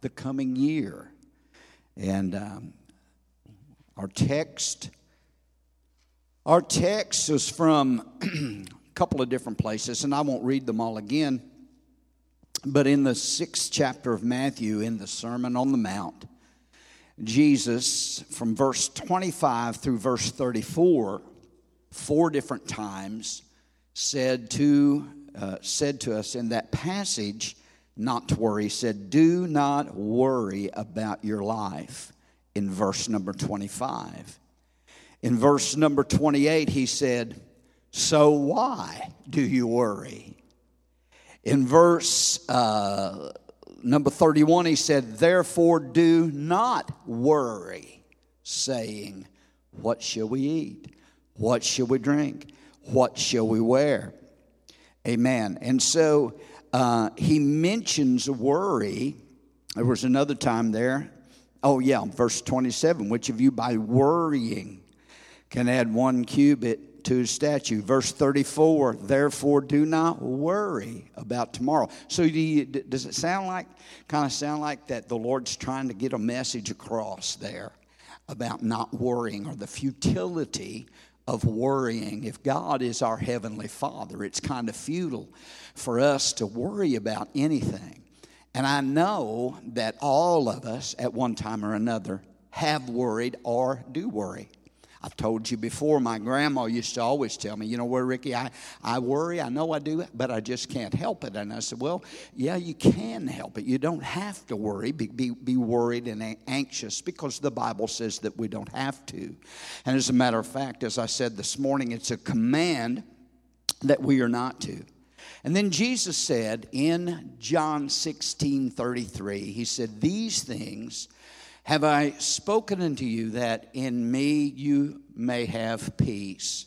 the coming year. And um, our text, our text is from a couple of different places, and I won't read them all again. But in the sixth chapter of Matthew, in the Sermon on the Mount, Jesus, from verse 25 through verse 34, four different times, said to, uh, said to us in that passage not to worry. He said, Do not worry about your life in verse number 25. In verse number 28, he said, So why do you worry? In verse uh, number 31, he said, Therefore do not worry, saying, What shall we eat? What shall we drink? What shall we wear? Amen. And so uh, he mentions worry. There was another time there. Oh, yeah, verse 27 which of you by worrying can add one cubit to his statue? Verse 34 therefore do not worry about tomorrow. So, do you, does it sound like, kind of sound like that the Lord's trying to get a message across there about not worrying or the futility of worrying. If God is our Heavenly Father, it's kind of futile for us to worry about anything. And I know that all of us at one time or another have worried or do worry. I've told you before, my grandma used to always tell me, you know, where Ricky, I, I worry, I know I do but I just can't help it. And I said, well, yeah, you can help it. You don't have to worry, be, be, be worried and anxious because the Bible says that we don't have to. And as a matter of fact, as I said this morning, it's a command that we are not to. And then Jesus said in John 16 33, He said, These things have I spoken unto you that in me you may have peace?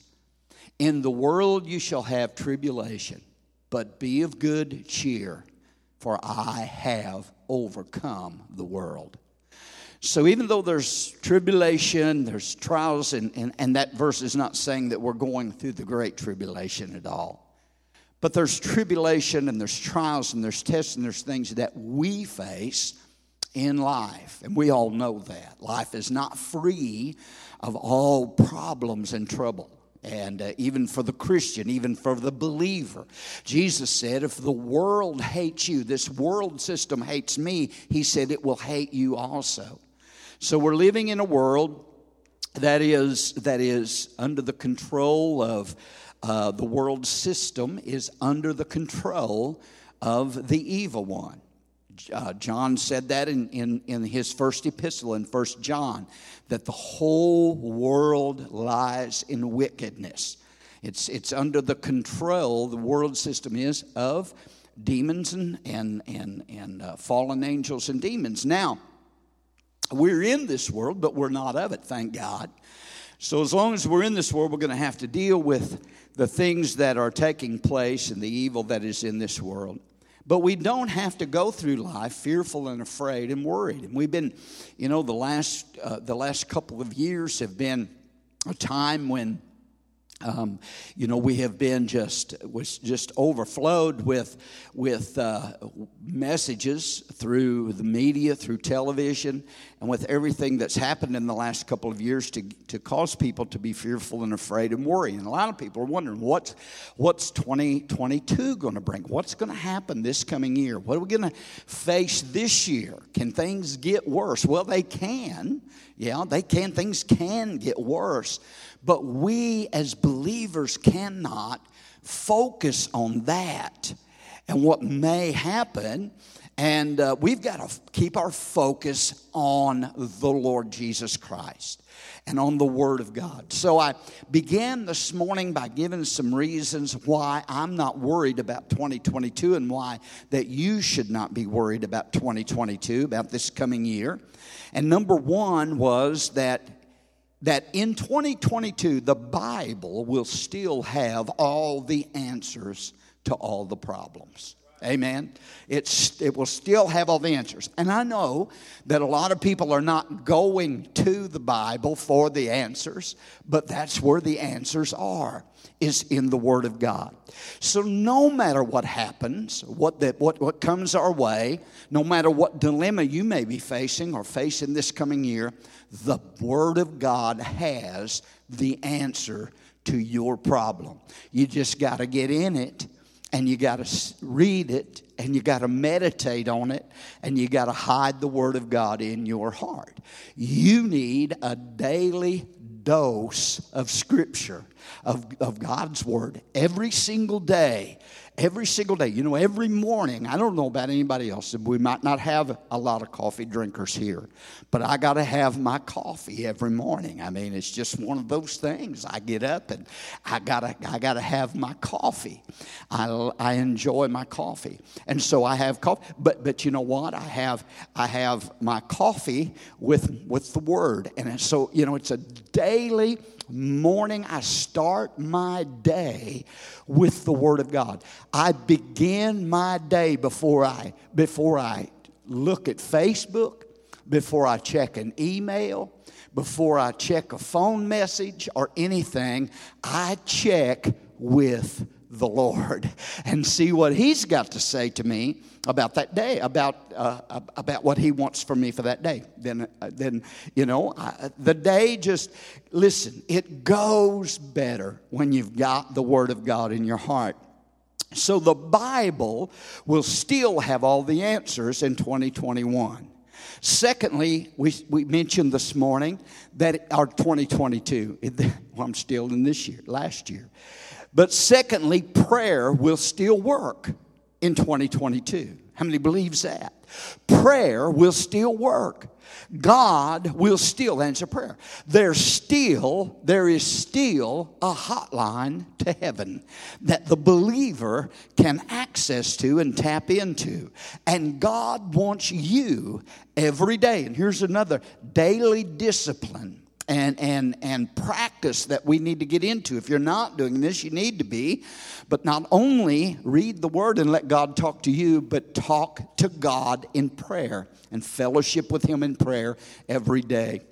In the world you shall have tribulation, but be of good cheer, for I have overcome the world. So, even though there's tribulation, there's trials, and, and, and that verse is not saying that we're going through the great tribulation at all. But there's tribulation, and there's trials, and there's tests, and there's things that we face in life. And we all know that. Life is not free of all problems and trouble. And uh, even for the Christian, even for the believer, Jesus said, If the world hates you, this world system hates me, he said, it will hate you also. So we're living in a world that is, that is under the control of uh, the world system, is under the control of the evil one. Uh, John said that in, in, in his first epistle in First John, that the whole world lies in wickedness. It's, it's under the control, the world system is, of demons and, and, and, and uh, fallen angels and demons. Now, we're in this world, but we're not of it, thank God. So, as long as we're in this world, we're going to have to deal with the things that are taking place and the evil that is in this world. But we don't have to go through life fearful and afraid and worried. And we've been, you know, the last uh, the last couple of years have been a time when um, you know, we have been just was just overflowed with with uh, messages through the media, through television, and with everything that's happened in the last couple of years to to cause people to be fearful and afraid and worry. And a lot of people are wondering what's what's 2022 going to bring? What's going to happen this coming year? What are we going to face this year? Can things get worse? Well, they can. Yeah, they can. Things can get worse. But we as believers cannot focus on that and what may happen. And uh, we've got to keep our focus on the Lord Jesus Christ and on the Word of God. So I began this morning by giving some reasons why I'm not worried about 2022 and why that you should not be worried about 2022, about this coming year. And number one was that that in 2022, the Bible will still have all the answers to all the problems. Amen. It's, it will still have all the answers. And I know that a lot of people are not going to the Bible for the answers, but that's where the answers are, is in the Word of God. So no matter what happens, what, the, what, what comes our way, no matter what dilemma you may be facing or facing this coming year, the Word of God has the answer to your problem. You just got to get in it and you got to read it and you got to meditate on it and you got to hide the word of God in your heart. You need a daily dose of scripture of, of God's word every single day every single day. You know, every morning, I don't know about anybody else, we might not have a lot of coffee drinkers here, but I got to have my coffee every morning. I mean, it's just one of those things. I get up and I got to I got to have my coffee. I, I enjoy my coffee. And so I have coffee, but but you know what? I have I have my coffee with with the word. And so, you know, it's a daily morning I start my day with the word of God. I begin my day before I before I look at Facebook, before I check an email, before I check a phone message or anything, I check with the Lord and see what He's got to say to me about that day, about uh, about what He wants for me for that day. Then, uh, then you know, I, the day just listen. It goes better when you've got the Word of God in your heart. So the Bible will still have all the answers in 2021. Secondly, we, we mentioned this morning that our 2022, well, I'm still in this year, last year. But secondly, prayer will still work in 2022. How many believes that? Prayer will still work. God will still answer prayer. There's still, there is still a hotline to heaven that the believer can access to and tap into. And God wants you every day. And here's another daily discipline and, and, and practice that we need to get into. If you're not doing this, you need to be. But not only read the word and let God talk to you, but talk to God in prayer and fellowship with Him in prayer every day.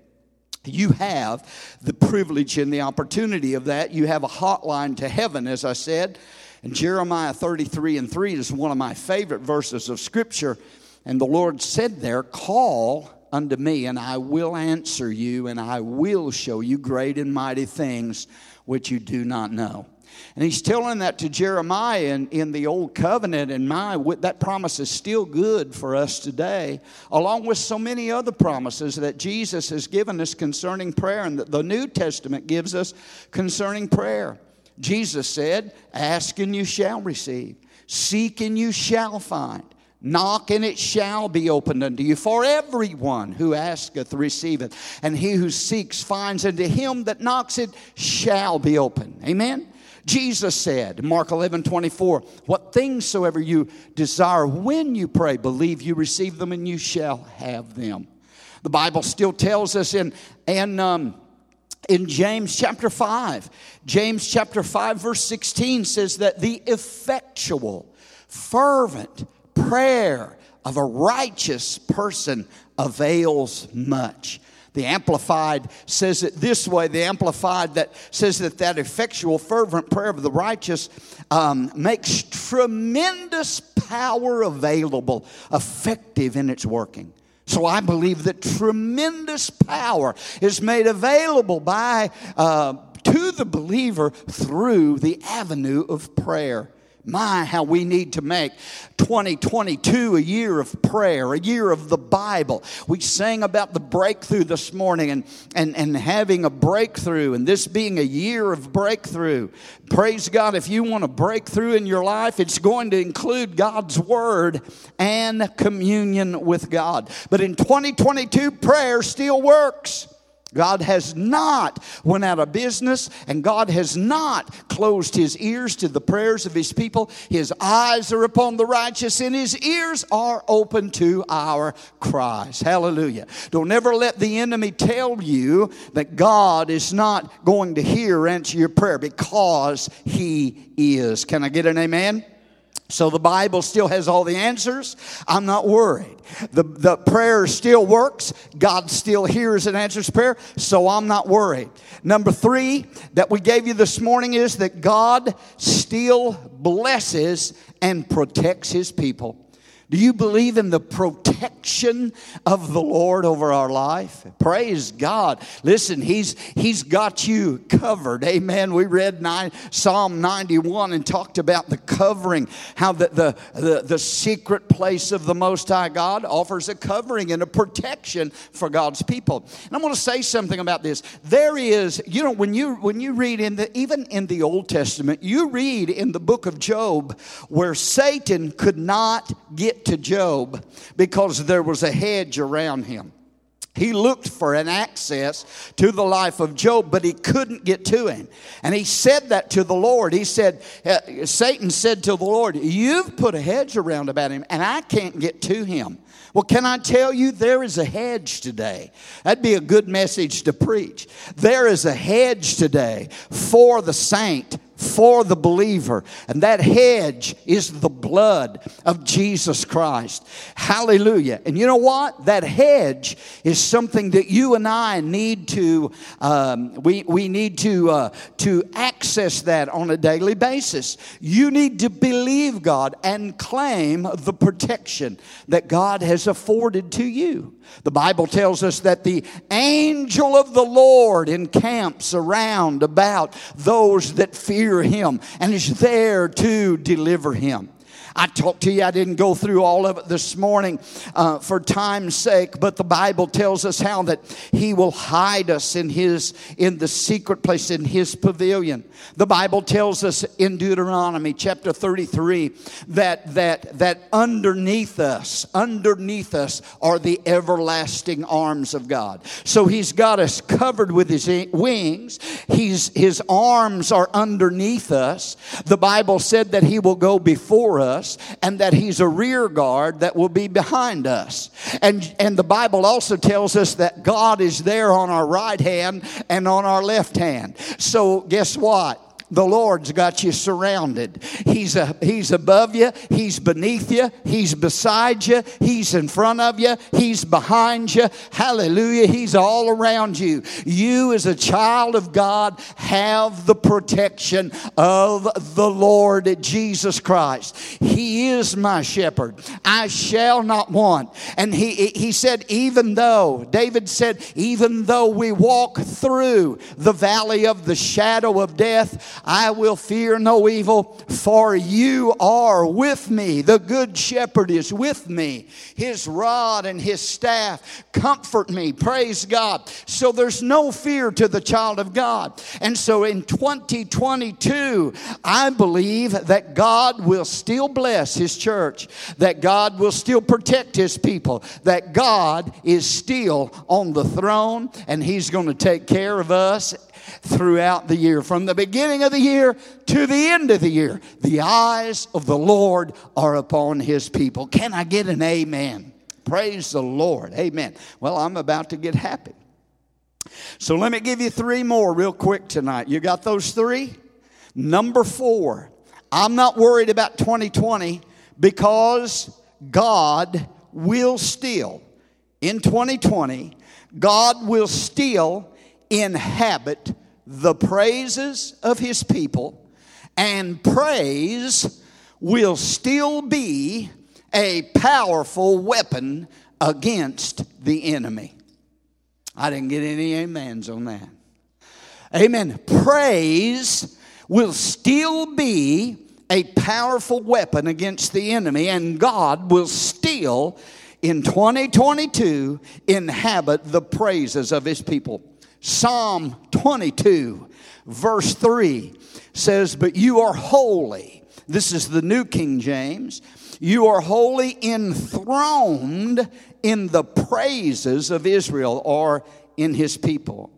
You have the privilege and the opportunity of that. You have a hotline to heaven, as I said. And Jeremiah 33 and 3 is one of my favorite verses of Scripture. And the Lord said there, Call unto me, and I will answer you, and I will show you great and mighty things which you do not know. And he's telling that to Jeremiah in, in the Old Covenant, and my that promise is still good for us today, along with so many other promises that Jesus has given us concerning prayer, and that the New Testament gives us concerning prayer. Jesus said, Ask and you shall receive, seek and you shall find. Knock and it shall be opened unto you. For everyone who asketh receiveth, and he who seeks finds, and to him that knocks it shall be open. Amen. Jesus said, Mark 11, 24, What things soever you desire when you pray, believe you receive them and you shall have them. The Bible still tells us in, in, um, in James chapter 5, James chapter 5, verse 16 says that the effectual, fervent, prayer of a righteous person avails much. The Amplified says it this way the Amplified that says that that effectual, fervent prayer of the righteous um, makes tremendous power available, effective in its working. So I believe that tremendous power is made available by uh, to the believer through the avenue of prayer. My, how we need to make 2022 a year of prayer, a year of the Bible. We sang about the breakthrough this morning and, and, and having a breakthrough, and this being a year of breakthrough. Praise God, if you want a breakthrough in your life, it's going to include God's Word and communion with God. But in 2022, prayer still works. God has not went out of business and God has not closed his ears to the prayers of his people. His eyes are upon the righteous and his ears are open to our cries. Hallelujah. Don't ever let the enemy tell you that God is not going to hear or answer your prayer because he is. Can I get an amen? So the Bible still has all the answers. I'm not worried. The, the prayer still works. God still hears and answers prayer. So I'm not worried. Number three that we gave you this morning is that God still blesses and protects his people. Do you believe in the protection of the Lord over our life? Praise God. Listen, He's He's got you covered. Amen. We read nine, Psalm 91 and talked about the covering, how the, the, the, the secret place of the Most High God offers a covering and a protection for God's people. And I'm going to say something about this. There is, you know, when you when you read in the even in the Old Testament, you read in the book of Job where Satan could not get to Job because there was a hedge around him. He looked for an access to the life of Job, but he couldn't get to him. And he said that to the Lord. He said, uh, Satan said to the Lord, You've put a hedge around about him, and I can't get to him. Well, can I tell you, there is a hedge today. That'd be a good message to preach. There is a hedge today for the saint for the believer. And that hedge is the blood of Jesus Christ. Hallelujah. And you know what? That hedge is something that you and I need to, um, we, we need to, uh, to access that on a daily basis. You need to believe God and claim the protection that God has afforded to you. The Bible tells us that the angel of the Lord encamps around about those that fear him and is there to deliver him. I talked to you, I didn't go through all of it this morning uh, for time's sake, but the Bible tells us how that He will hide us in His, in the secret place, in His pavilion. The Bible tells us in Deuteronomy chapter 33 that, that, that underneath us, underneath us are the everlasting arms of God. So He's got us covered with His wings. He's, his arms are underneath us. The Bible said that He will go before us us and that he's a rear guard that will be behind us. And, and the Bible also tells us that God is there on our right hand and on our left hand. So guess what? The Lord's got you surrounded. He's, a, he's above you, He's beneath you, He's beside you, He's in front of you, He's behind you. Hallelujah. He's all around you. You, as a child of God, have the protection of the Lord Jesus Christ. He is my shepherd. I shall not want. And he, he said, even though, David said, even though we walk through the valley of the shadow of death, I will fear no evil, for you are with me. The good shepherd is with me. His rod and his staff comfort me. Praise God. So there's no fear to the child of God. And so in 2022, I believe that God will still bless his church, that God will still protect his people, that God is still on the throne and he's going to take care of us throughout the year. From the beginning of the year to the end of the year, the eyes of the Lord are upon his people. Can I get an amen? Praise the Lord. Amen. Well, I'm about to get happy. So let me give you three more real quick tonight. You got those three? Number four, I'm not worried about 2020 because God will still, in 2020, God will still inhabit the praises of his people, and praise will still be a powerful weapon against the enemy. I didn't get any amens on that. Amen. Praise will still be a powerful weapon against the enemy, and God will still, in 2022, inhabit the praises of his people. Psalm 22, verse 3 says, But you are holy. This is the New King James. You are holy enthroned in the praises of Israel or in his people.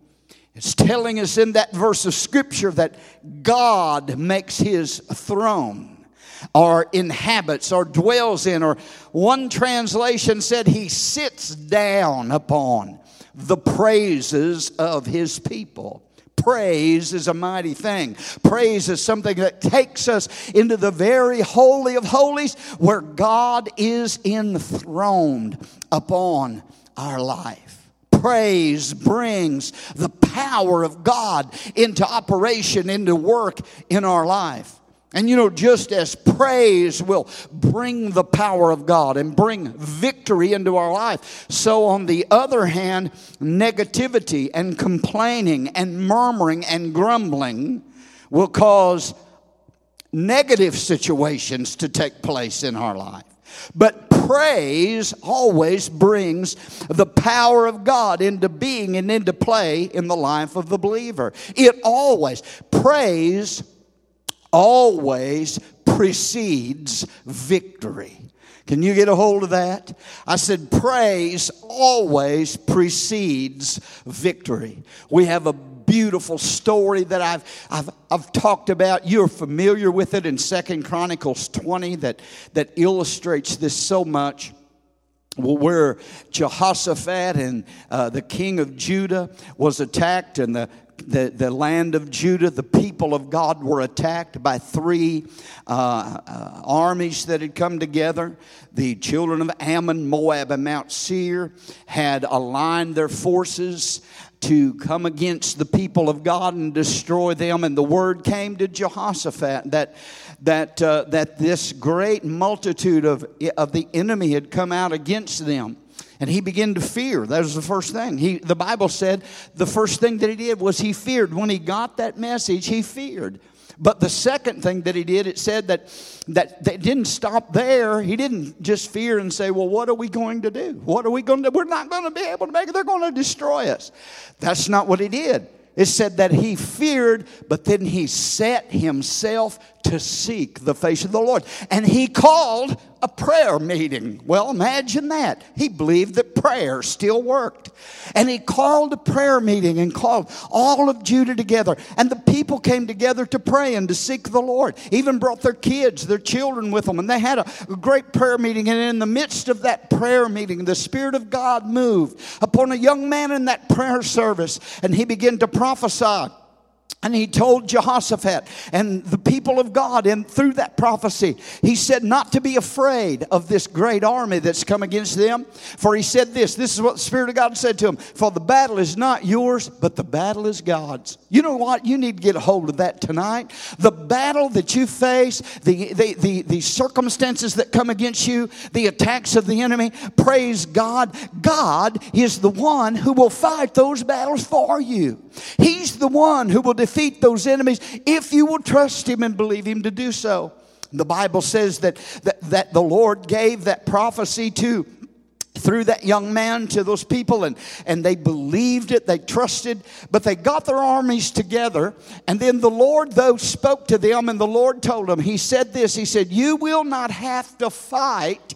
It's telling us in that verse of scripture that God makes his throne or inhabits or dwells in, or one translation said he sits down upon the praises of his people. Praise is a mighty thing. Praise is something that takes us into the very holy of holies where God is enthroned upon our life. Praise brings the power of God into operation, into work in our life. And you know, just as praise will bring the power of God and bring victory into our life, so on the other hand, negativity and complaining and murmuring and grumbling will cause negative situations to take place in our life. But praise always brings the power of God into being and into play in the life of the believer. It always, praise always precedes victory. Can you get a hold of that? I said, praise always precedes victory. We have a beautiful story that I've, I've, I've talked about. You're familiar with it in Second Chronicles 20 that, that illustrates this so much. Where Jehoshaphat and uh, the king of Judah was attacked, and the the, the land of Judah, the people of God were attacked by three uh, uh, armies that had come together. The children of Ammon, Moab, and Mount Seir had aligned their forces to come against the people of God and destroy them. And the word came to Jehoshaphat that, that, uh, that this great multitude of, of the enemy had come out against them. And he began to fear. That was the first thing. He, the Bible said the first thing that he did was he feared. When he got that message, he feared. But the second thing that he did, it said that, that that didn't stop there. He didn't just fear and say, Well, what are we going to do? What are we going to do? We're not going to be able to make it. They're going to destroy us. That's not what he did. It said that he feared, but then he set himself to seek the face of the Lord. And he called a prayer meeting. Well, imagine that. He believed that prayer still worked. And he called a prayer meeting and called all of Judah together. And the people came together to pray and to seek the Lord. Even brought their kids, their children with them. And they had a great prayer meeting. And in the midst of that prayer meeting, the Spirit of God moved upon a young man in that prayer service. And he began to prophesy. And he told Jehoshaphat and the people of God, and through that prophecy, he said not to be afraid of this great army that's come against them. For he said this this is what the Spirit of God said to him For the battle is not yours, but the battle is God's. You know what? You need to get a hold of that tonight. The battle that you face, the, the, the, the circumstances that come against you, the attacks of the enemy, praise God. God is the one who will fight those battles for you. He's the one who will defeat those enemies if you will trust Him and believe Him to do so. The Bible says that, that, that the Lord gave that prophecy to through that young man to those people and, and they believed it they trusted but they got their armies together and then the lord though spoke to them and the lord told them he said this he said you will not have to fight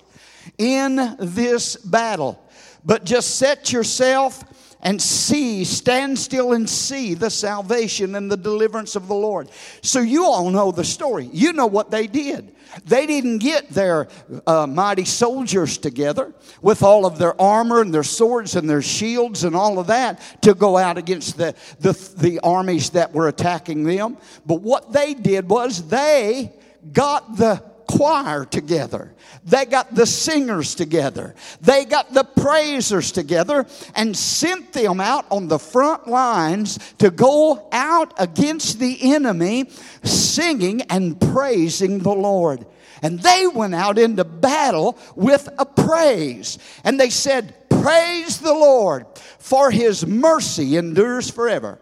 in this battle but just set yourself and see, stand still and see the salvation and the deliverance of the Lord. So you all know the story. You know what they did. They didn't get their uh, mighty soldiers together with all of their armor and their swords and their shields and all of that to go out against the, the, the armies that were attacking them. But what they did was they got the choir together. They got the singers together. They got the praisers together and sent them out on the front lines to go out against the enemy singing and praising the Lord. And they went out into battle with a praise. And they said, Praise the Lord, for his mercy endures forever.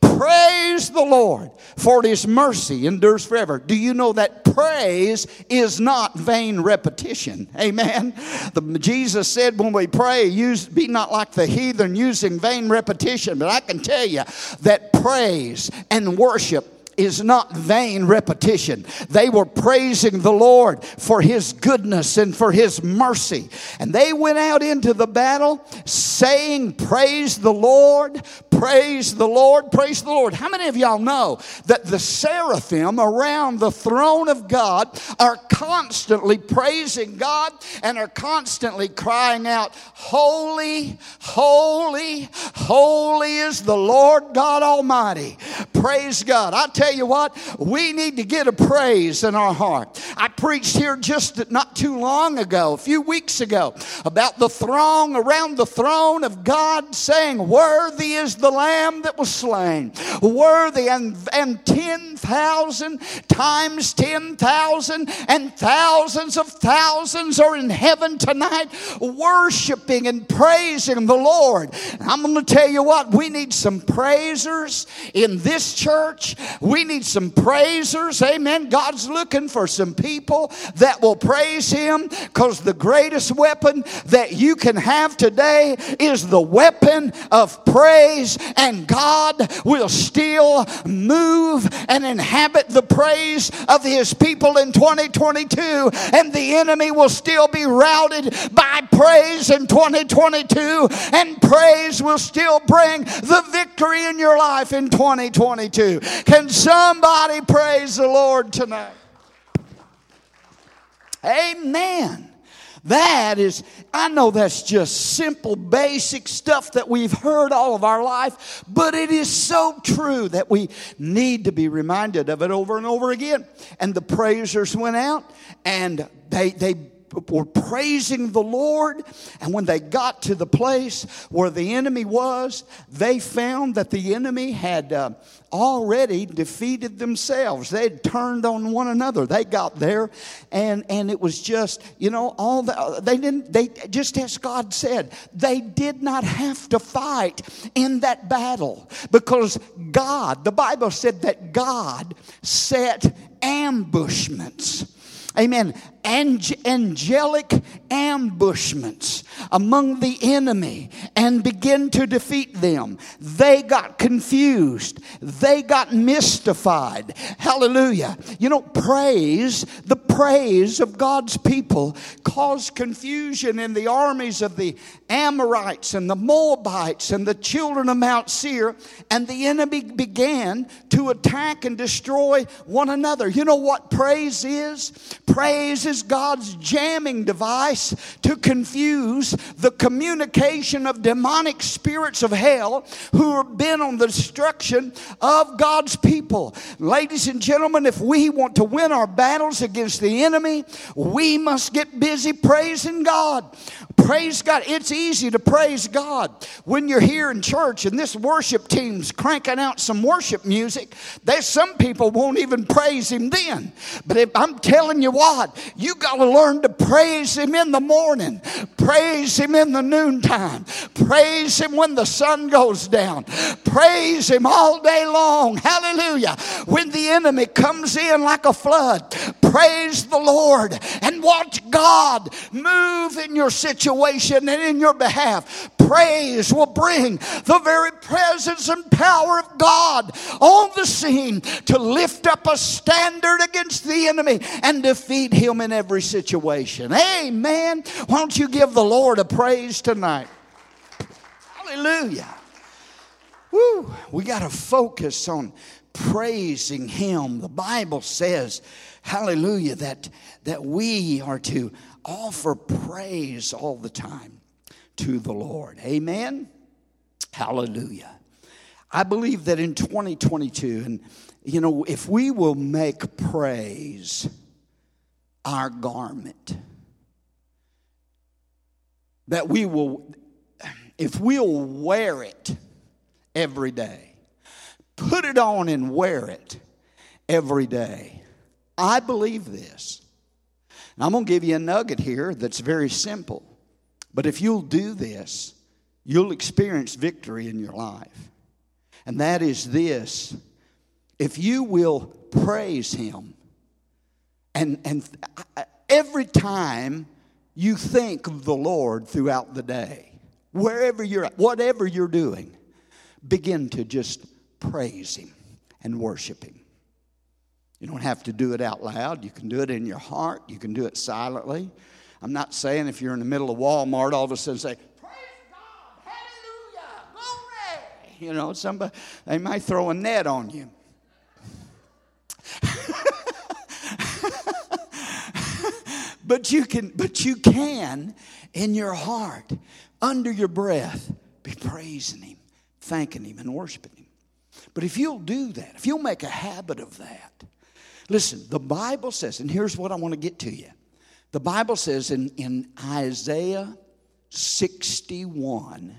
Praise the Lord, for his mercy endures forever. Do you know that praise is not vain repetition? Amen. The, Jesus said when we pray, use, be not like the heathen using vain repetition. But I can tell you that praise and worship is not vain repetition. They were praising the Lord for his goodness and for his mercy. And they went out into the battle saying, Praise the Lord, praise the Lord, praise the Lord. How many of y'all know that the seraphim around the throne of God are constantly praising God and are constantly crying out, Holy, Holy, holy is the Lord God Almighty. Praise God. I tell you what, we need to get a praise in our heart. I preached here just not too long ago, a few weeks ago, about the throng around the throne of God saying, Worthy is the Lamb that was slain. Worthy and, and 10,000 times 10,000 and thousands of thousands are in heaven tonight worshiping and praising the Lord. I'm going to tell you what, we need some praisers in this church. We need some praisers. Amen. God's looking for some people that will praise Him because the greatest weapon that you can have today is the weapon of praise, and God will still move and inhabit the praise of His people in 2022, and the enemy will still be routed by praise in 2022, and praise will still bring the victory in your life in 2022. Can somebody praise the Lord tonight? Amen. That is, I know that's just simple, basic stuff that we've heard all of our life, but it is so true that we need to be reminded of it over and over again. And the praisers went out and they, they were praising the Lord. And when they got to the place where the enemy was, they found that the enemy had uh, already defeated themselves. They had turned on one another. They got there, and, and it was just, you know, all the, they didn't, they, just as God said, they did not have to fight in that battle because God, the Bible said that God set ambushments. Amen angelic ambushments among the enemy and begin to defeat them. They got confused. They got mystified. Hallelujah. You know, praise, the praise of God's people caused confusion in the armies of the Amorites and the Moabites and the children of Mount Seir, and the enemy began to attack and destroy one another. You know what praise is? Praise is is God's jamming device to confuse the communication of demonic spirits of hell who are bent on the destruction of God's people. Ladies and gentlemen, if we want to win our battles against the enemy, we must get busy praising God. Praise God. It's easy to praise God when you're here in church and this worship team's cranking out some worship music. There's some people won't even praise Him then. But if, I'm telling you what, you got to learn to praise Him in the morning, praise Him in the noontime, praise Him when the sun goes down, praise Him all day long. Hallelujah. When the enemy comes in like a flood, praise the Lord and watch God move in your situation and in your behalf. Praise will bring the very presence and power of God on the scene to lift up a standard against the enemy and defeat him in every situation. Amen. Why don't you give the Lord a praise tonight? Hallelujah. Woo, we got to focus on praising him. The Bible says, hallelujah, that, that we are to offer praise all the time to the Lord. Amen. Hallelujah. I believe that in 2022, and you know, if we will make praise our garment, that we will, if we'll wear it every day, put it on and wear it every day. I believe this. And I'm going to give you a nugget here that's very simple. But if you'll do this, you'll experience victory in your life. And that is this if you will praise Him, and, and every time you think of the Lord throughout the day, wherever you're at, whatever you're doing, begin to just praise Him and worship Him. You don't have to do it out loud. You can do it in your heart. You can do it silently. I'm not saying if you're in the middle of Walmart, all of a sudden say, Praise God, hallelujah, glory. You know, somebody, they might throw a net on you. but you can, but you can in your heart, under your breath, be praising Him, thanking Him, and worshiping Him. But if you'll do that, if you'll make a habit of that, listen, the Bible says, and here's what I want to get to you. The Bible says in, in Isaiah 61,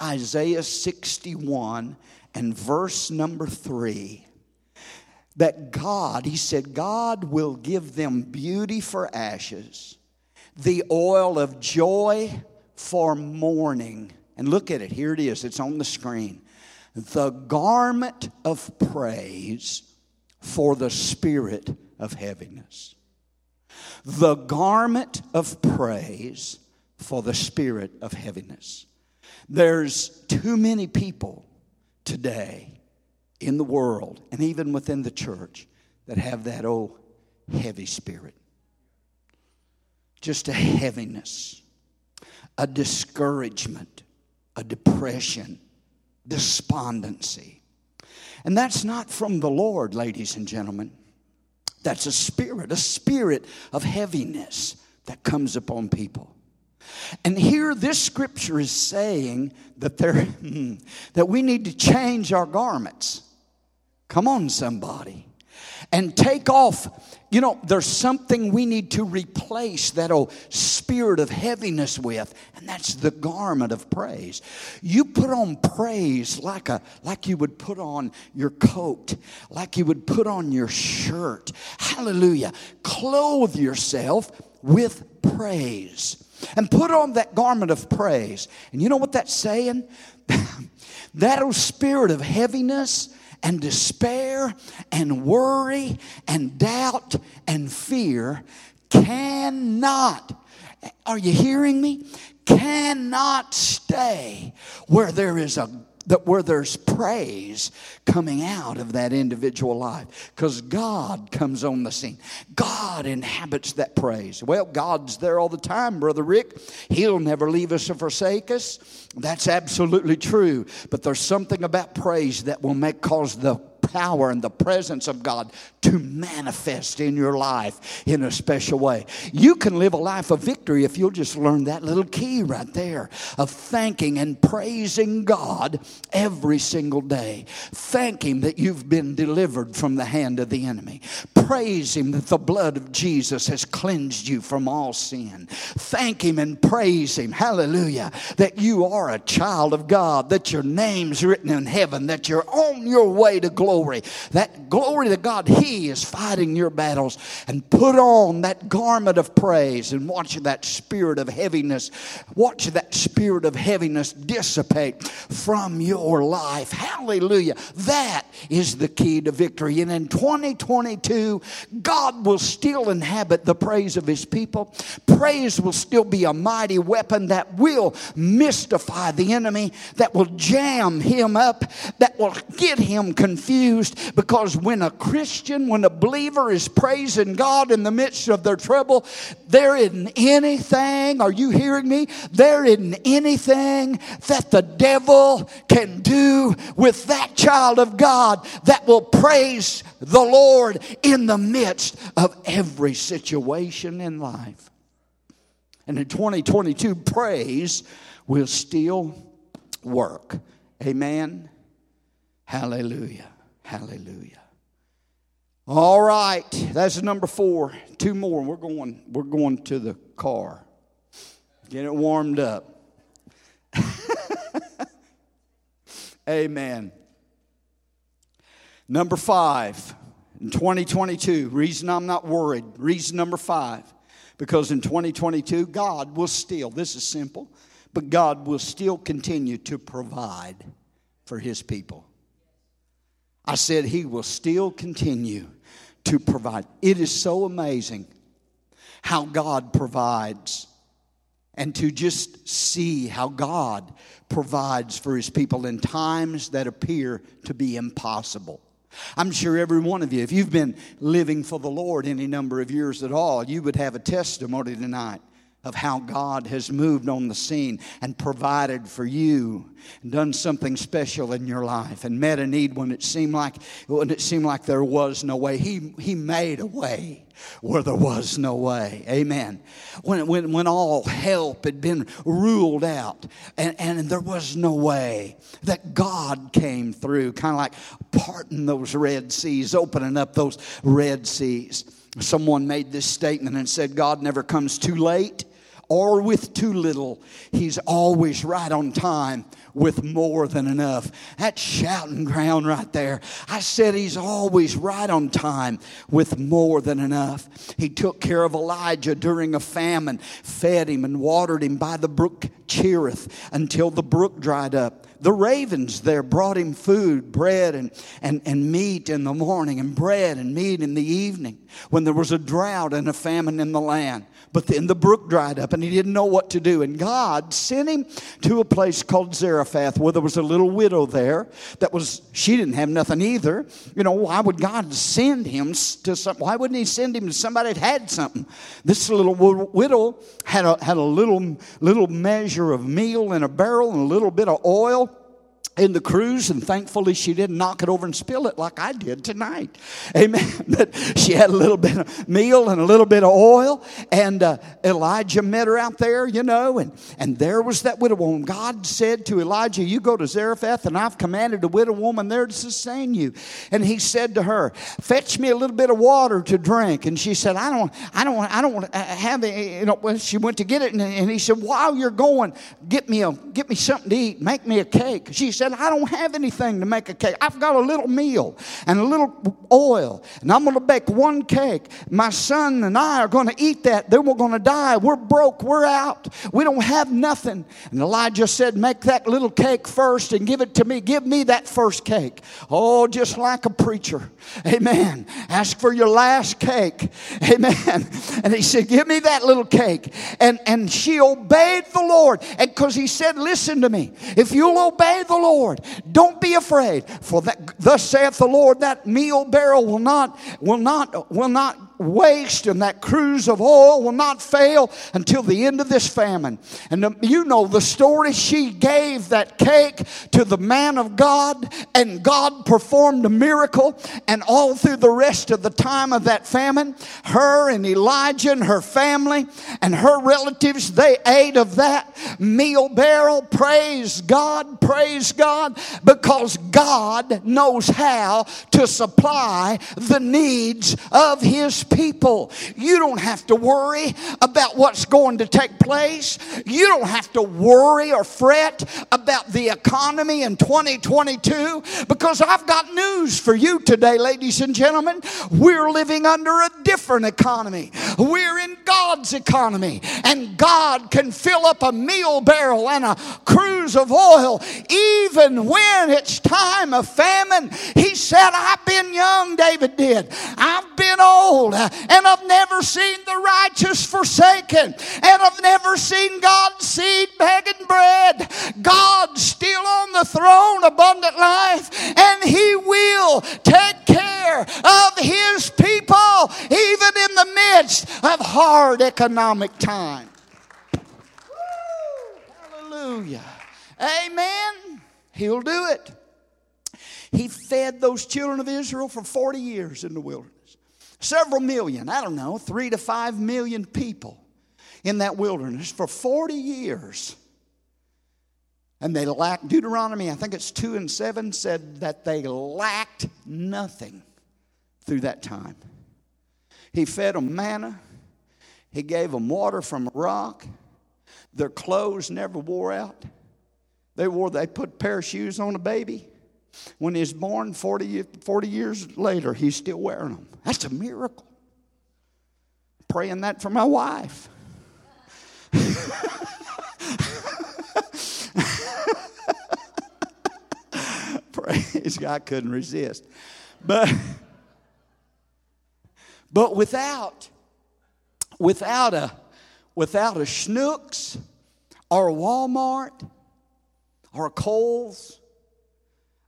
Isaiah 61 and verse number 3, that God, he said, God will give them beauty for ashes, the oil of joy for mourning. And look at it, here it is, it's on the screen. The garment of praise for the spirit of heaviness. The garment of praise for the spirit of heaviness. There's too many people today in the world and even within the church that have that old heavy spirit. Just a heaviness, a discouragement, a depression, despondency. And that's not from the Lord, ladies and gentlemen. That's a spirit, a spirit of heaviness that comes upon people. And here, this scripture is saying that, there, that we need to change our garments. Come on, somebody. And take off. You know, there's something we need to replace that old spirit of heaviness with, and that's the garment of praise. You put on praise like a like you would put on your coat, like you would put on your shirt. Hallelujah. Clothe yourself with praise. And put on that garment of praise. And you know what that's saying? that old spirit of heaviness and despair and worry and doubt and fear cannot, are you hearing me? Cannot stay where there is a that where there's praise coming out of that individual life because God comes on the scene. God inhabits that praise. Well, God's there all the time, Brother Rick. He'll never leave us or forsake us. That's absolutely true. But there's something about praise that will make cause the power and the presence of God to manifest in your life in a special way. You can live a life of victory if you'll just learn that little key right there of thanking and praising God every single day. Thank Him that you've been delivered from the hand of the enemy. Praise Him that the blood of Jesus has cleansed you from all sin. Thank Him and praise Him, hallelujah, that you are a child of God, that your name's written in heaven, that you're on your way to glory glory. That glory to God, He is fighting your battles. And put on that garment of praise and watch that spirit of heaviness, watch that spirit of heaviness dissipate from your life. Hallelujah. That is the key to victory. And in 2022, God will still inhabit the praise of His people. Praise will still be a mighty weapon that will mystify the enemy, that will jam him up, that will get him confused confused because when a Christian, when a believer is praising God in the midst of their trouble, there isn't anything, are you hearing me? There isn't anything that the devil can do with that child of God that will praise the Lord in the midst of every situation in life. And in 2022, praise will still work. Amen. Hallelujah. Hallelujah. All right, that's number four. Two more. We're going. We're going to the car. Get it warmed up. Amen. Number five, in 2022, reason I'm not worried, reason number five, because in 2022, God will still, this is simple, but God will still continue to provide for His people. I said, He will still continue to provide. It is so amazing how God provides and to just see how God provides for His people in times that appear to be impossible. I'm sure every one of you, if you've been living for the Lord any number of years at all, you would have a testimony tonight of how God has moved on the scene and provided for you and done something special in your life and met a need when it seemed like when it seemed like there was no way. He he made a way where there was no way. Amen. When, when, when all help had been ruled out and, and there was no way, that God came through, kind of like parting those Red Seas, opening up those Red Seas. Someone made this statement and said, God never comes too late or with too little. He's always right on time with more than enough. That's shouting ground right there. I said he's always right on time with more than enough. He took care of Elijah during a famine, fed him and watered him by the brook Cherith until the brook dried up the ravens there brought him food, bread and, and, and meat in the morning, and bread and meat in the evening when there was a drought and a famine in the land. But then the brook dried up and he didn't know what to do. And God sent him to a place called Zarephath where there was a little widow there that was, she didn't have nothing either. You know, why would God send him to some, why wouldn't he send him to somebody that had something? This little widow had a, had a little, little measure of meal in a barrel and a little bit of oil in the cruse, and thankfully she didn't knock it over and spill it like I did tonight. Amen. But she had a little bit of meal and a little bit of oil, and uh, Elijah met her out there, you know, and, and there was that widow woman. God said to Elijah, You go to Zarephath, and I've commanded a widow woman there to sustain you. And he said to her, Fetch me a little bit of water to drink. And she said, I don't, I don't, I don't want to have it. You know, she went to get it, and, and he said, While you're going, get me a, get me something to eat, make me a cake. She said, said, I don't have anything to make a cake. I've got a little meal and a little oil, and I'm going to bake one cake. My son and I are going to eat that. Then we're going to die. We're broke. We're out. We don't have nothing. And Elijah said, Make that little cake first and give it to me. Give me that first cake. Oh, just like a preacher. Amen. Ask for your last cake. Amen. And he said, Give me that little cake. And, and she obeyed the Lord. And because he said, Listen to me. If you'll obey the Lord, Lord. Don't be afraid, for that thus saith the Lord, that meal barrel will not, will not, will not waste and that cruse of oil will not fail until the end of this famine. And the, you know the story. She gave that cake to the man of God, and God performed a miracle. And all through the rest of the time of that famine, her and Elijah and her family and her relatives, they ate of that meal barrel. Praise God, praise God, because God knows how to supply the needs of His people. You don't have to worry about what's going to take place. You don't have to worry or fret about the economy in 2022 because I've got news for you today, ladies and gentlemen. We're living under a different economy. We're in God's economy, and God can fill up a meal barrel and a cruse of oil even when it's time of famine. He said, I've been young, David did. I've been old and I've never seen the righteous forsaken, and I've never seen God's seed begging bread. God's still on the throne, abundant life, and He will take care of His people, even in the midst of hard economic time. Hallelujah. Amen. He'll do it. He fed those children of Israel for 40 years in the wilderness several million, I don't know, three to five million people in that wilderness for 40 years. And they lacked, Deuteronomy, I think it's 2 and 7, said that they lacked nothing through that time. He fed them manna, He gave them water from a rock, their clothes never wore out. They wore, they put a pair of shoes on a baby. When he's born 40, 40 years later, he's still wearing them. That's a miracle. Praying that for my wife. Praise God, couldn't resist. But but without without a without a Schnucks or a Walmart or a Kohl's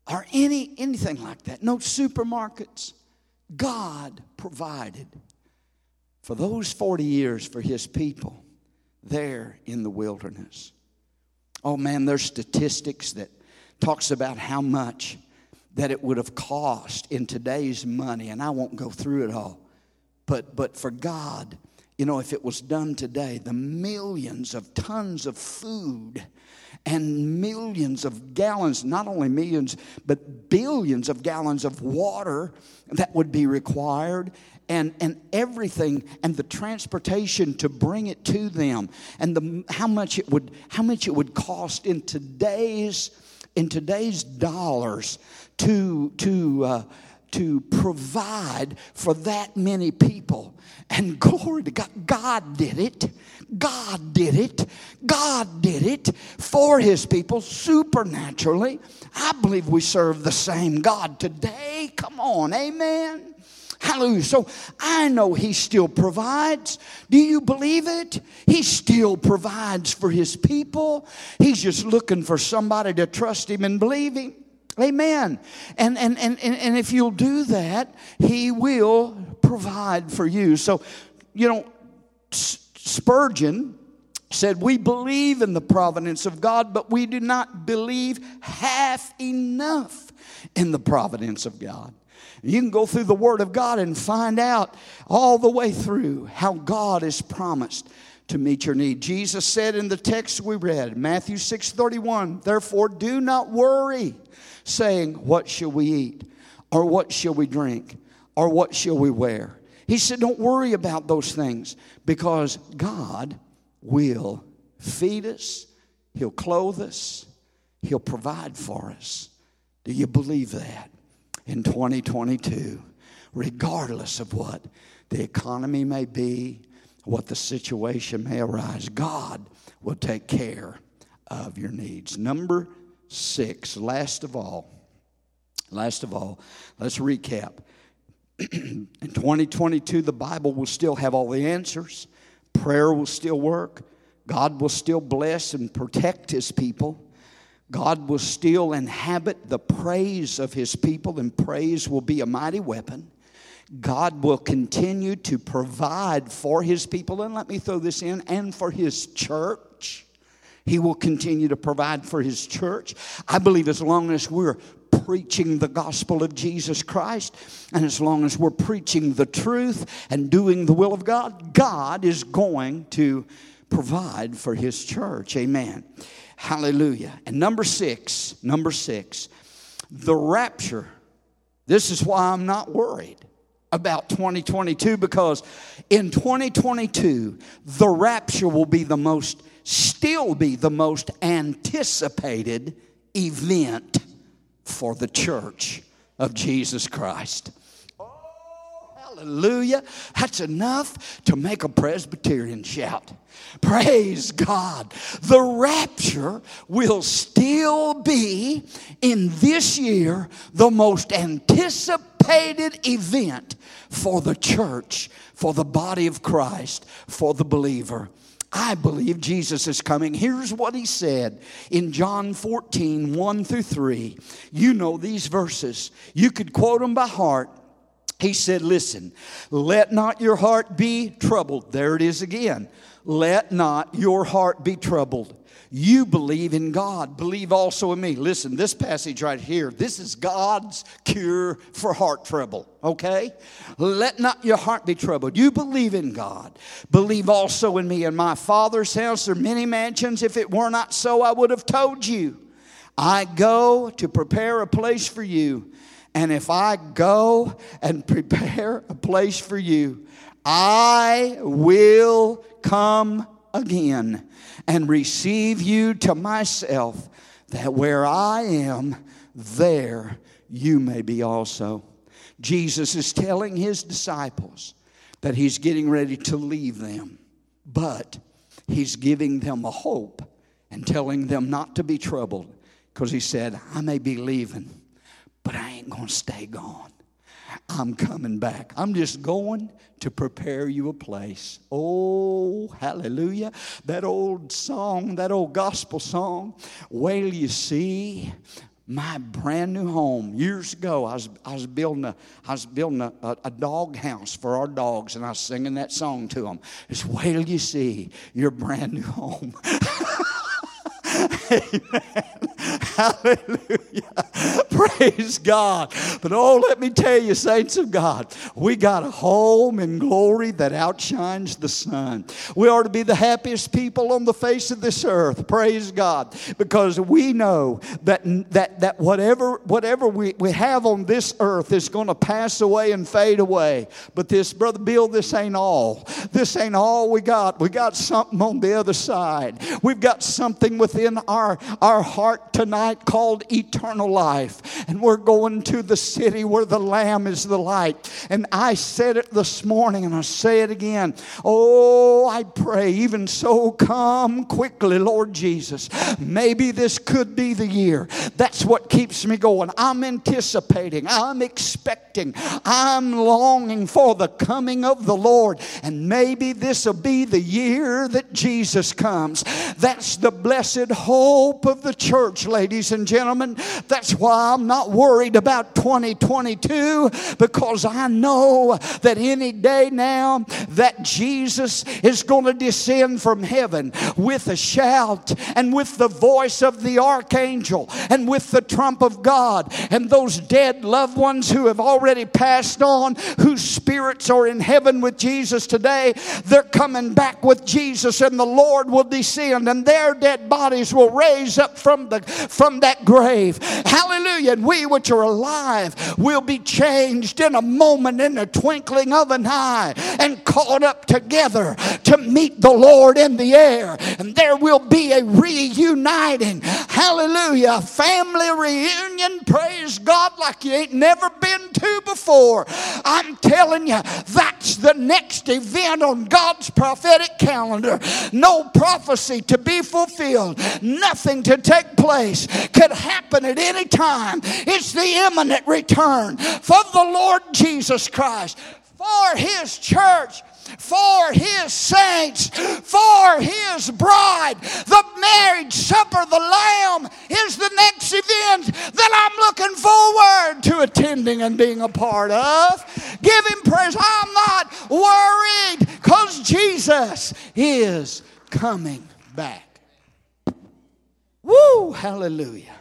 or any anything like that, no supermarkets, God provided for those 40 years for his people. there in the wilderness. Oh man, there's statistics that talks about how much that it would have cost in today's money, and I won't go through it all. But but for God, you know, if it was done today, the millions of tons of food and millions of gallons, not only millions, but billions of gallons of water that would be required. And, and everything and the transportation to bring it to them and the, how much it would how much it would cost in today's in today's dollars to to uh, to provide for that many people. And glory to God, God did it. God did it. God did it for his people supernaturally. I believe we serve the same God today. Come on, amen. Hallelujah. So I know He still provides. Do you believe it? He still provides for His people. He's just looking for somebody to trust Him and believe Him. Amen. And, and, and, and if you'll do that, He will provide for you. So, you know, Spurgeon said, We believe in the providence of God, but we do not believe half enough in the providence of God. You can go through the Word of God and find out all the way through how God has promised to meet your need. Jesus said in the text we read, Matthew 6 31, therefore do not worry saying, What shall we eat? Or what shall we drink? Or what shall we wear? He said, Don't worry about those things because God will feed us, He'll clothe us, He'll provide for us. Do you believe that? In 2022, regardless of what the economy may be, what the situation may arise, God will take care of your needs. Number 6. Last of all, last of all, let's recap. In 2022, the Bible will still have all the answers, prayer will still work, God will still bless and protect His people. God will still inhabit the praise of His people, and praise will be a mighty weapon. God will continue to provide for His people, and let me throw this in, and for His church. He will continue to provide for His church. I believe as long as we're preaching the gospel of Jesus Christ, and as long as we're preaching the truth and doing the will of God, God is going to provide for His church. Amen. Hallelujah. And number six, number six, the rapture. This is why I'm not worried about 2022 because in 2022, the rapture will be the most still be the most anticipated event for the church of Jesus Christ. Oh, hallelujah. That's enough to make a Presbyterian shout. Praise God. The rapture will still be in this year the most anticipated event for the church, for the body of Christ, for the believer. I believe Jesus is coming. Here's what he said in John 14, 1 through 3. You know these verses, you could quote them by heart. He said, Listen, let not your heart be troubled. There it is again. Let not your heart be troubled. You believe in God, believe also in me. Listen, this passage right here, this is God's cure for heart trouble, okay? Let not your heart be troubled. You believe in God, believe also in me. In my Father's house are many mansions. If it were not so, I would have told you. I go to prepare a place for you. And if I go and prepare a place for you, I will come again and receive you to myself, that where I am, there you may be also. Jesus is telling his disciples that he's getting ready to leave them, but he's giving them a hope and telling them not to be troubled because he said, I may be leaving, but I ain't going to stay gone. I'm coming back. I'm just going to prepare you a place. Oh, hallelujah. That old song, that old gospel song, Wail you see my brand new home years ago i was, I was building a i was building a, a, a dog house for our dogs and i was singing that song to them it's till you see your brand new home Amen. Hallelujah. Praise God. But oh, let me tell you, saints of God, we got a home in glory that outshines the sun. We are to be the happiest people on the face of this earth. Praise God. Because we know that, that, that whatever, whatever we, we have on this earth is going to pass away and fade away. But this, Brother Bill, this ain't all. This ain't all we got. We got something on the other side. We've got something within our, our heart tonight called eternal life. And we're going to the city where the Lamb is the light. And I said it this morning and I say it again. Oh, I pray, even so, come quickly, Lord Jesus. Maybe this could be the year. That's what keeps me going. I'm anticipating, I'm expecting, I'm longing for the coming of the Lord. And maybe this will be the year that Jesus comes. That's the blessed hope of the church, ladies and gentlemen. That's why I'm not worried about 2022 because I know that any day now that Jesus is going to descend from heaven with a shout and with the voice of the archangel and with the trump of God and those dead loved ones who have already passed on whose spirits are in heaven with Jesus today they're coming back with Jesus and the Lord will descend and their dead bodies will raise up from the from that grave. Hallelujah. And we which are alive will be changed in a moment in the twinkling of an eye and caught up together to meet the Lord in the air. And there will be a reuniting. Hallelujah. Family reunion. Praise God like you ain't never been to before. I'm telling you that's the next event on God's prophetic calendar. No prophecy to be fulfilled. Nothing to take place could happen at any time. It's the imminent return for the Lord Jesus Christ, for His church for his saints, for his bride. The marriage supper, the Lamb, is the next event that I'm looking forward to attending and being a part of. Give him praise. I'm not worried because Jesus is coming back. Woo, hallelujah.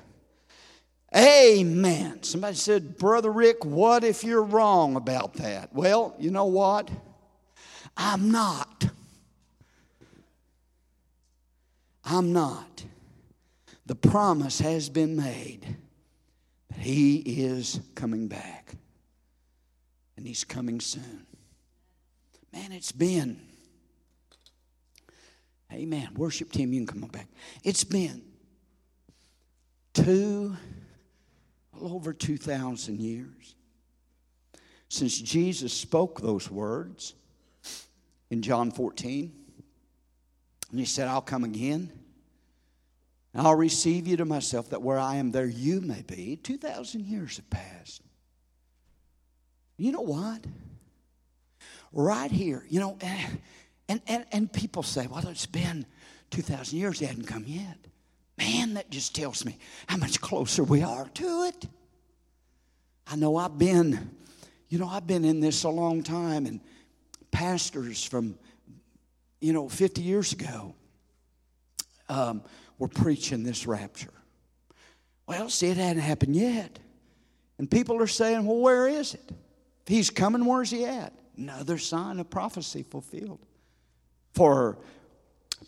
Amen. Somebody said, Brother Rick, what if you're wrong about that? Well, you know what? I'm not. I'm not. The promise has been made that He is coming back. And He's coming soon. Man, it's been. Amen. Worship team, you can come on back. It's been two, well over 2,000 years since Jesus spoke those words in John 14. And he said, I'll come again. And I'll receive you to myself, that where I am, there you may be. 2,000 years have passed. You know what? Right here, you know, and, and, and people say, well, it's been 2,000 years, he hadn't come yet. Man, that just tells me how much closer we are to it. I know I've been, you know, I've been in this a long time, and pastors from, you know, 50 years ago um, were preaching this rapture. Well, see, it hadn't happened yet. And people are saying, well, where is it? If he's coming, where's he at? Another sign of prophecy fulfilled. For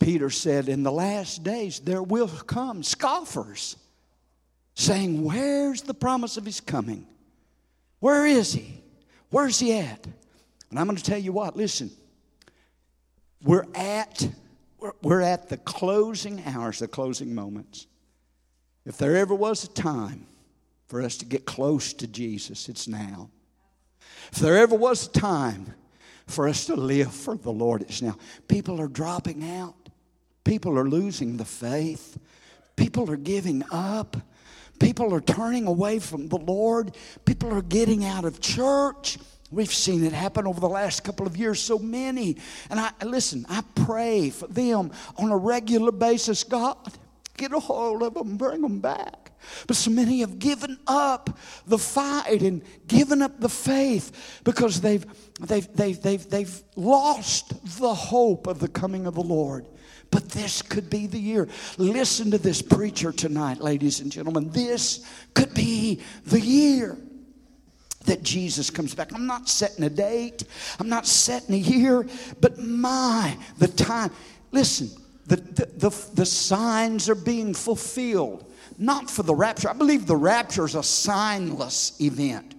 Peter said, In the last days there will come scoffers saying, Where's the promise of his coming? Where is he? Where's he at? And I'm going to tell you what, listen, we're at, we're at the closing hours, the closing moments. If there ever was a time for us to get close to Jesus, it's now. If there ever was a time for us to live for the Lord, it's now. People are dropping out. People are losing the faith. People are giving up. People are turning away from the Lord. People are getting out of church. We've seen it happen over the last couple of years, so many. And I listen, I pray for them on a regular basis. God, get a hold of them, bring them back. But so many have given up the fight and given up the faith because they've, they've, they've, they've, they've lost the hope of the coming of the Lord. But this could be the year. Listen to this preacher tonight, ladies and gentlemen. This could be the year that Jesus comes back. I'm not setting a date, I'm not setting a year, but my, the time. Listen, the, the, the, the signs are being fulfilled not for the rapture. I believe the rapture is a signless event.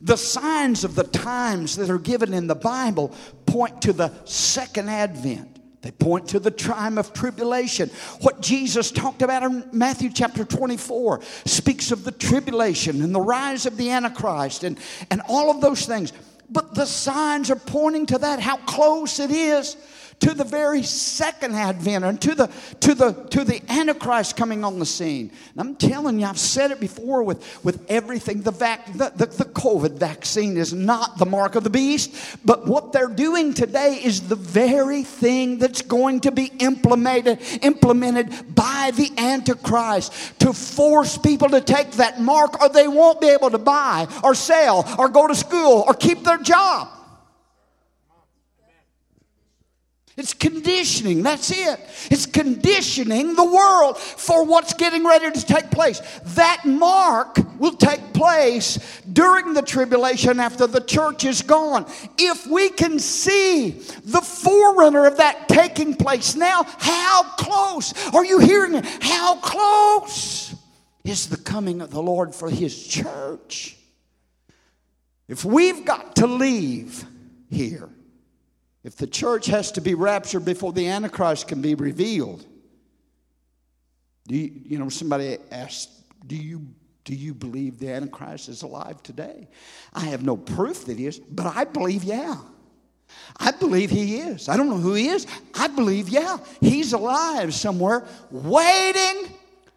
The signs of the times that are given in the Bible point to the second advent. They point to the time of tribulation. What Jesus talked about in Matthew chapter 24 speaks of the tribulation and the rise of the Antichrist and, and all of those things. But the signs are pointing to that, how close it is to the very second advent and to the to the to the antichrist coming on the scene. And i'm telling you i've said it before with with everything. The, vac, the, the, the covid vaccine is not the mark of the beast but what they're doing today is the very thing that's going to be implemented implemented by the antichrist to force people to take that mark or they won't be able to buy or sell or go to school or keep their job It's conditioning. That's it. It's conditioning the world for what's getting ready to take place. That mark will take place during the tribulation after the church is gone. If we can see the forerunner of that taking place now, how close are you hearing it? How close is the coming of the Lord for his church? If we've got to leave here, if the church has to be raptured before the Antichrist can be revealed, do you, you know, somebody asked, do you, do you believe the Antichrist is alive today? I have no proof that he is, but I believe, yeah. I believe he is. I don't know who he is. I believe, yeah, he's alive somewhere waiting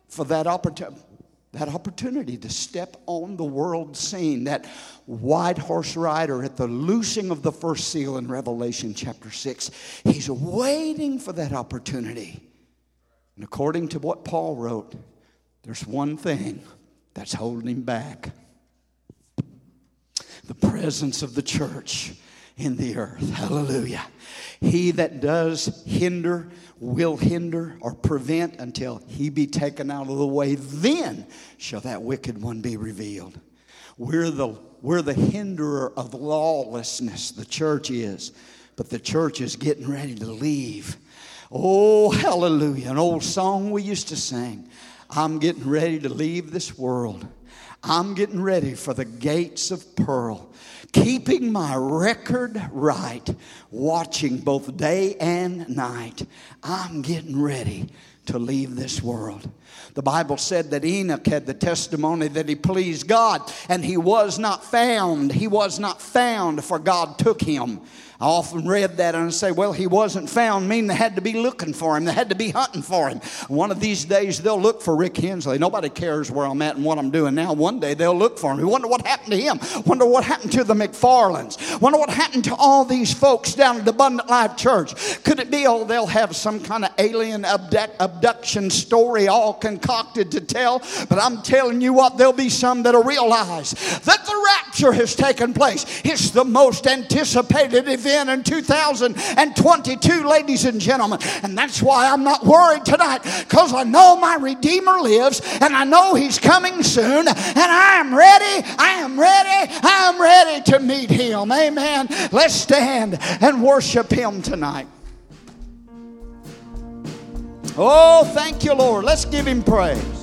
for that opportunity that opportunity to step on the world scene, that white horse rider at the loosing of the first seal in Revelation chapter 6. He's waiting for that opportunity. And according to what Paul wrote, there's one thing that's holding him back the presence of the church in the earth. Hallelujah. He that does hinder will hinder or prevent until he be taken out of the way. Then shall that wicked one be revealed. We're the, we're the hinderer of lawlessness, the church is. But the church is getting ready to leave. Oh, hallelujah. An old song we used to sing. I'm getting ready to leave this world. I'm getting ready for the gates of pearl keeping my record right, watching both day and night. I'm getting ready to leave this world. The Bible said that Enoch had the testimony that he pleased God and he was not found. He was not found, for God took him. I often read that and I say, well, he wasn't found, mean they had to be looking for him. They had to be hunting for him. One of these days they'll look for Rick Hensley. Nobody cares where I'm at and what I'm doing now. One day they'll look for him. wonder what happened to him. Wonder what happened to the McFarlands. Wonder what happened to all these folks down at Abundant Life Church. Could it be, oh, they'll have some kind of alien abduct, abduction story all concocted to tell? But I'm telling you what, there'll be some that'll realize that the rapture has taken place. It's the most anticipated event in 2022, ladies and gentlemen. And that's why I'm not worried tonight because I know my Redeemer lives and I know He's coming soon. And I am ready, I am ready, I am ready to meet Him. Amen. Let's stand and worship Him tonight. Oh, thank you, Lord. Let's give Him praise.